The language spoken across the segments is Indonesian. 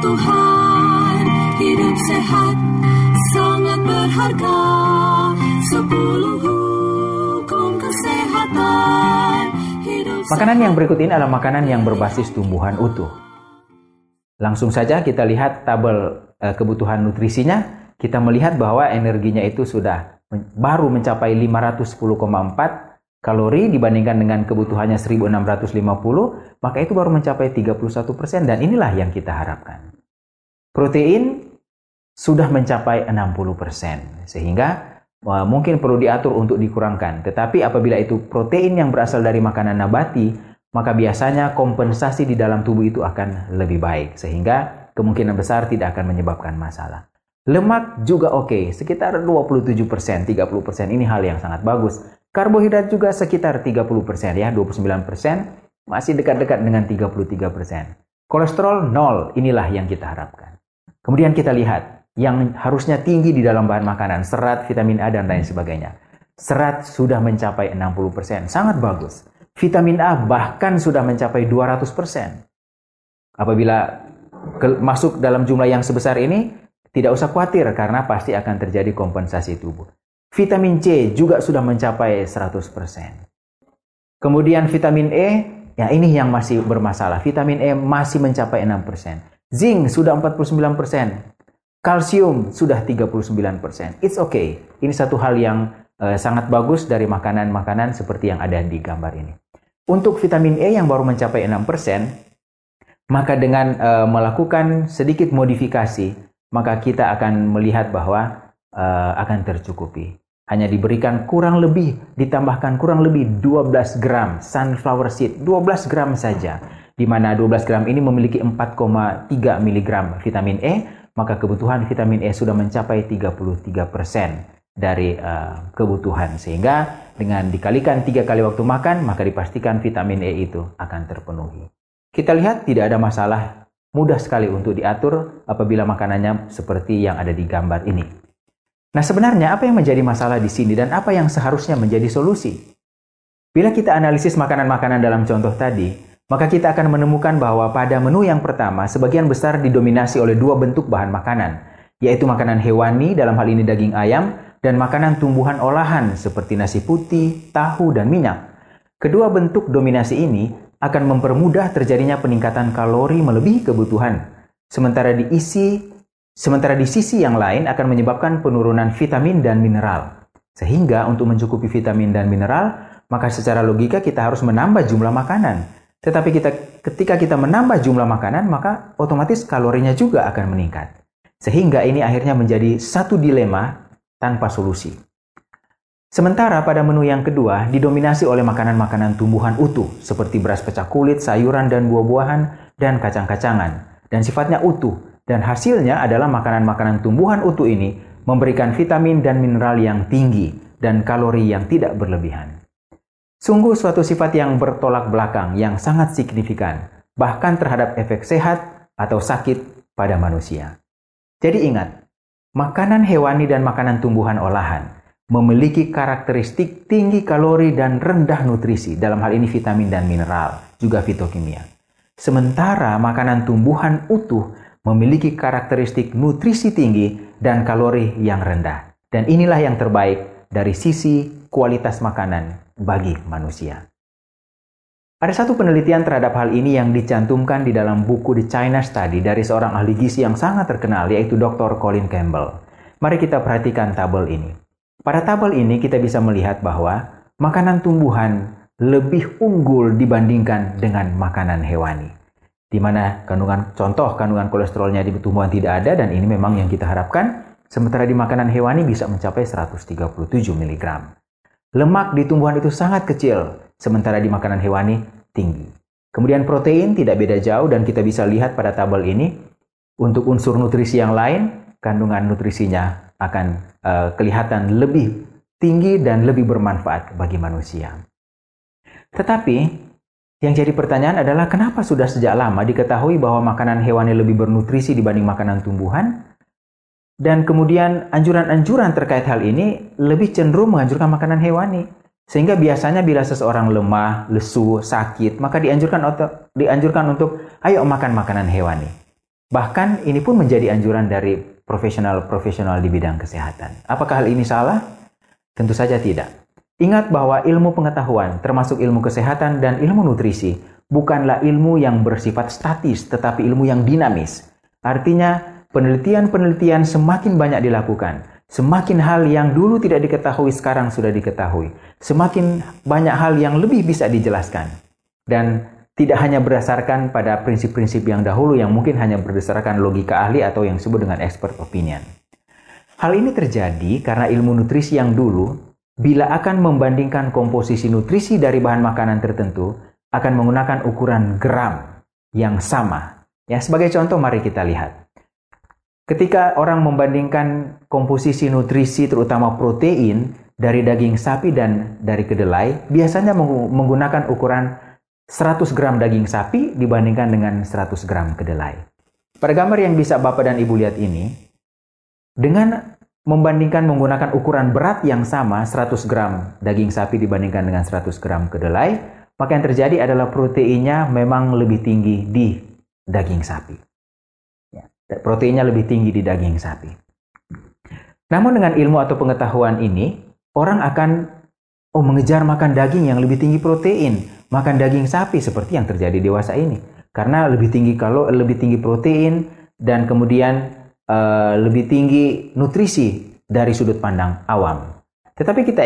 Tuhan hidup sehat sangat berharga sepuluh hukum kesehatan hidup Makanan yang berikut ini adalah makanan yang berbasis tumbuhan utuh. Langsung saja kita lihat tabel eh, kebutuhan nutrisinya. Kita melihat bahwa energinya itu sudah baru mencapai 510,4 kalori dibandingkan dengan kebutuhannya 1650, maka itu baru mencapai 31% dan inilah yang kita harapkan. Protein sudah mencapai 60%, sehingga eh, mungkin perlu diatur untuk dikurangkan. Tetapi apabila itu protein yang berasal dari makanan nabati, maka biasanya kompensasi di dalam tubuh itu akan lebih baik, sehingga kemungkinan besar tidak akan menyebabkan masalah. Lemak juga oke, sekitar 27%, 30% ini hal yang sangat bagus. Karbohidrat juga sekitar 30% ya, 29%, masih dekat-dekat dengan 33%. Kolesterol 0, inilah yang kita harapkan. Kemudian kita lihat yang harusnya tinggi di dalam bahan makanan, serat, vitamin A dan lain sebagainya. Serat sudah mencapai 60%, sangat bagus. Vitamin A bahkan sudah mencapai 200%. Apabila masuk dalam jumlah yang sebesar ini, tidak usah khawatir karena pasti akan terjadi kompensasi tubuh. Vitamin C juga sudah mencapai 100%. Kemudian vitamin E, ya ini yang masih bermasalah. Vitamin E masih mencapai 6%. Zinc sudah 49%. Kalsium sudah 39%. It's okay. Ini satu hal yang eh, sangat bagus dari makanan-makanan seperti yang ada di gambar ini. Untuk vitamin E yang baru mencapai 6%, maka dengan eh, melakukan sedikit modifikasi, maka kita akan melihat bahwa eh, akan tercukupi. Hanya diberikan kurang lebih, ditambahkan kurang lebih 12 gram sunflower seed, 12 gram saja. Di mana 12 gram ini memiliki 4,3 mg vitamin E, maka kebutuhan vitamin E sudah mencapai 33% dari eh, kebutuhan. Sehingga dengan dikalikan tiga kali waktu makan, maka dipastikan vitamin E itu akan terpenuhi. Kita lihat tidak ada masalah, mudah sekali untuk diatur apabila makanannya seperti yang ada di gambar ini. Nah, sebenarnya apa yang menjadi masalah di sini dan apa yang seharusnya menjadi solusi? Bila kita analisis makanan-makanan dalam contoh tadi, maka kita akan menemukan bahwa pada menu yang pertama, sebagian besar didominasi oleh dua bentuk bahan makanan, yaitu makanan hewani dalam hal ini daging ayam, dan makanan tumbuhan olahan seperti nasi putih, tahu, dan minyak. Kedua bentuk dominasi ini akan mempermudah terjadinya peningkatan kalori melebihi kebutuhan, sementara diisi Sementara di sisi yang lain akan menyebabkan penurunan vitamin dan mineral. Sehingga untuk mencukupi vitamin dan mineral, maka secara logika kita harus menambah jumlah makanan. Tetapi kita ketika kita menambah jumlah makanan, maka otomatis kalorinya juga akan meningkat. Sehingga ini akhirnya menjadi satu dilema tanpa solusi. Sementara pada menu yang kedua didominasi oleh makanan-makanan tumbuhan utuh seperti beras pecah kulit, sayuran dan buah-buahan, dan kacang-kacangan. Dan sifatnya utuh dan hasilnya adalah makanan-makanan tumbuhan utuh ini memberikan vitamin dan mineral yang tinggi dan kalori yang tidak berlebihan. Sungguh suatu sifat yang bertolak belakang yang sangat signifikan, bahkan terhadap efek sehat atau sakit pada manusia. Jadi ingat, makanan hewani dan makanan tumbuhan olahan memiliki karakteristik tinggi kalori dan rendah nutrisi, dalam hal ini vitamin dan mineral, juga fitokimia. Sementara makanan tumbuhan utuh memiliki karakteristik nutrisi tinggi dan kalori yang rendah. Dan inilah yang terbaik dari sisi kualitas makanan bagi manusia. Ada satu penelitian terhadap hal ini yang dicantumkan di dalam buku The China Study dari seorang ahli gizi yang sangat terkenal yaitu Dr. Colin Campbell. Mari kita perhatikan tabel ini. Pada tabel ini kita bisa melihat bahwa makanan tumbuhan lebih unggul dibandingkan dengan makanan hewani. Di mana kandungan contoh kandungan kolesterolnya di tumbuhan tidak ada dan ini memang yang kita harapkan sementara di makanan hewani bisa mencapai 137 mg. Lemak di tumbuhan itu sangat kecil sementara di makanan hewani tinggi. Kemudian protein tidak beda jauh dan kita bisa lihat pada tabel ini untuk unsur nutrisi yang lain kandungan nutrisinya akan uh, kelihatan lebih tinggi dan lebih bermanfaat bagi manusia. Tetapi yang jadi pertanyaan adalah kenapa sudah sejak lama diketahui bahwa makanan hewani lebih bernutrisi dibanding makanan tumbuhan? Dan kemudian anjuran-anjuran terkait hal ini lebih cenderung menganjurkan makanan hewani. Sehingga biasanya bila seseorang lemah, lesu, sakit, maka dianjurkan untuk, dianjurkan untuk ayo makan makanan hewani. Bahkan ini pun menjadi anjuran dari profesional-profesional di bidang kesehatan. Apakah hal ini salah? Tentu saja tidak. Ingat bahwa ilmu pengetahuan, termasuk ilmu kesehatan dan ilmu nutrisi, bukanlah ilmu yang bersifat statis, tetapi ilmu yang dinamis. Artinya, penelitian-penelitian semakin banyak dilakukan. Semakin hal yang dulu tidak diketahui sekarang sudah diketahui. Semakin banyak hal yang lebih bisa dijelaskan. Dan tidak hanya berdasarkan pada prinsip-prinsip yang dahulu yang mungkin hanya berdasarkan logika ahli atau yang disebut dengan expert opinion. Hal ini terjadi karena ilmu nutrisi yang dulu bila akan membandingkan komposisi nutrisi dari bahan makanan tertentu, akan menggunakan ukuran gram yang sama. Ya, sebagai contoh mari kita lihat. Ketika orang membandingkan komposisi nutrisi terutama protein dari daging sapi dan dari kedelai, biasanya menggunakan ukuran 100 gram daging sapi dibandingkan dengan 100 gram kedelai. Pada gambar yang bisa Bapak dan Ibu lihat ini, dengan membandingkan menggunakan ukuran berat yang sama 100 gram daging sapi dibandingkan dengan 100 gram kedelai, maka yang terjadi adalah proteinnya memang lebih tinggi di daging sapi. Ya, proteinnya lebih tinggi di daging sapi. Namun dengan ilmu atau pengetahuan ini, orang akan oh mengejar makan daging yang lebih tinggi protein, makan daging sapi seperti yang terjadi dewasa ini. Karena lebih tinggi kalau lebih tinggi protein dan kemudian uh, lebih tinggi nutrisi dari sudut pandang awam. Tetapi kita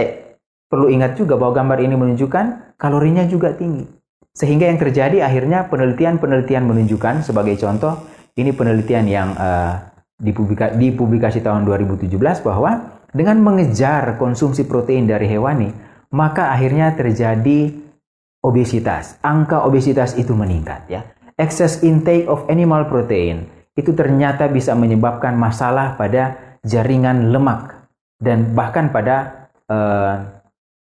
perlu ingat juga bahwa gambar ini menunjukkan kalorinya juga tinggi. Sehingga yang terjadi akhirnya penelitian-penelitian menunjukkan sebagai contoh ini penelitian yang uh, dipublika, dipublikasi tahun 2017 bahwa dengan mengejar konsumsi protein dari hewani, maka akhirnya terjadi obesitas. Angka obesitas itu meningkat ya. Excess intake of animal protein itu ternyata bisa menyebabkan masalah pada jaringan lemak dan bahkan pada uh,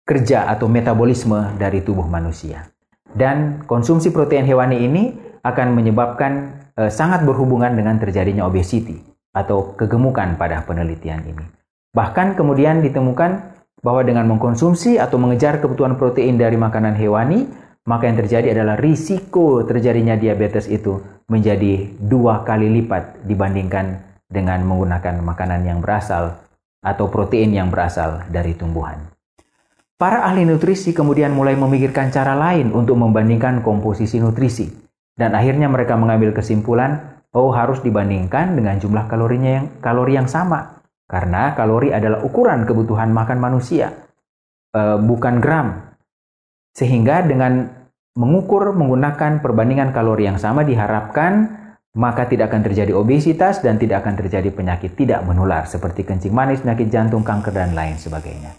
kerja atau metabolisme dari tubuh manusia. Dan konsumsi protein hewani ini akan menyebabkan uh, sangat berhubungan dengan terjadinya obesity atau kegemukan pada penelitian ini. Bahkan kemudian ditemukan bahwa dengan mengkonsumsi atau mengejar kebutuhan protein dari makanan hewani, maka yang terjadi adalah risiko terjadinya diabetes itu menjadi dua kali lipat dibandingkan dengan menggunakan makanan yang berasal atau protein yang berasal dari tumbuhan. Para ahli nutrisi kemudian mulai memikirkan cara lain untuk membandingkan komposisi nutrisi, dan akhirnya mereka mengambil kesimpulan, oh harus dibandingkan dengan jumlah kalorinya yang kalori yang sama, karena kalori adalah ukuran kebutuhan makan manusia, e, bukan gram. Sehingga dengan mengukur menggunakan perbandingan kalori yang sama diharapkan maka tidak akan terjadi obesitas dan tidak akan terjadi penyakit tidak menular seperti kencing manis, penyakit jantung, kanker, dan lain sebagainya.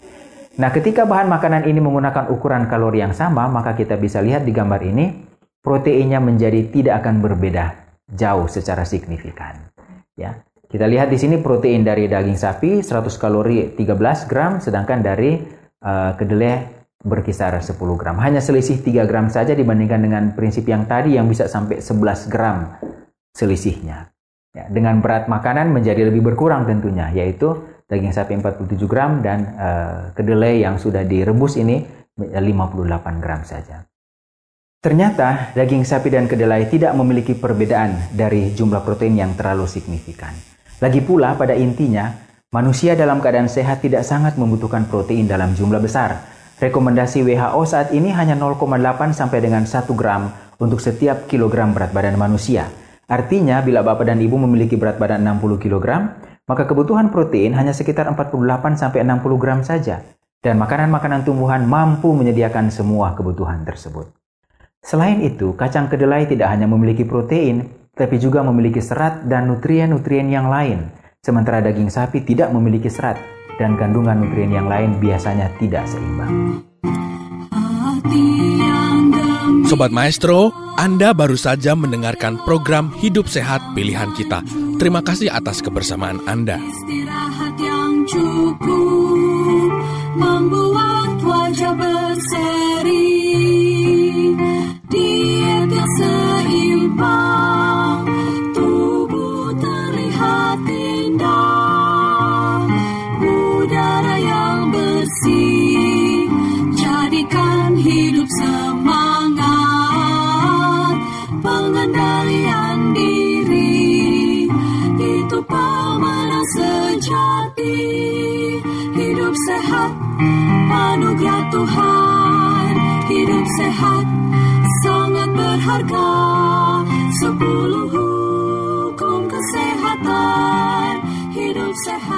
Nah, ketika bahan makanan ini menggunakan ukuran kalori yang sama, maka kita bisa lihat di gambar ini, proteinnya menjadi tidak akan berbeda jauh secara signifikan. Ya, kita lihat di sini protein dari daging sapi 100 kalori 13 gram, sedangkan dari uh, kedelai berkisar 10 gram. Hanya selisih 3 gram saja dibandingkan dengan prinsip yang tadi yang bisa sampai 11 gram selisihnya. Ya, dengan berat makanan menjadi lebih berkurang tentunya, yaitu daging sapi 47 gram dan uh, kedelai yang sudah direbus ini 58 gram saja. Ternyata daging sapi dan kedelai tidak memiliki perbedaan dari jumlah protein yang terlalu signifikan. Lagi pula pada intinya, manusia dalam keadaan sehat tidak sangat membutuhkan protein dalam jumlah besar, Rekomendasi WHO saat ini hanya 0,8 sampai dengan 1 gram untuk setiap kilogram berat badan manusia. Artinya, bila Bapak dan Ibu memiliki berat badan 60 kg, maka kebutuhan protein hanya sekitar 48 sampai 60 gram saja. Dan makanan-makanan tumbuhan mampu menyediakan semua kebutuhan tersebut. Selain itu, kacang kedelai tidak hanya memiliki protein, tapi juga memiliki serat dan nutrien-nutrien yang lain. Sementara daging sapi tidak memiliki serat dan kandungan nutrien yang lain biasanya tidak seimbang. Sobat Maestro, Anda baru saja mendengarkan program Hidup Sehat Pilihan Kita. Terima kasih atas kebersamaan Anda. Sejati. Hidup sehat, anugerah Tuhan. Hidup sehat, sangat berharga. Sepuluh hukum kesehatan, hidup sehat.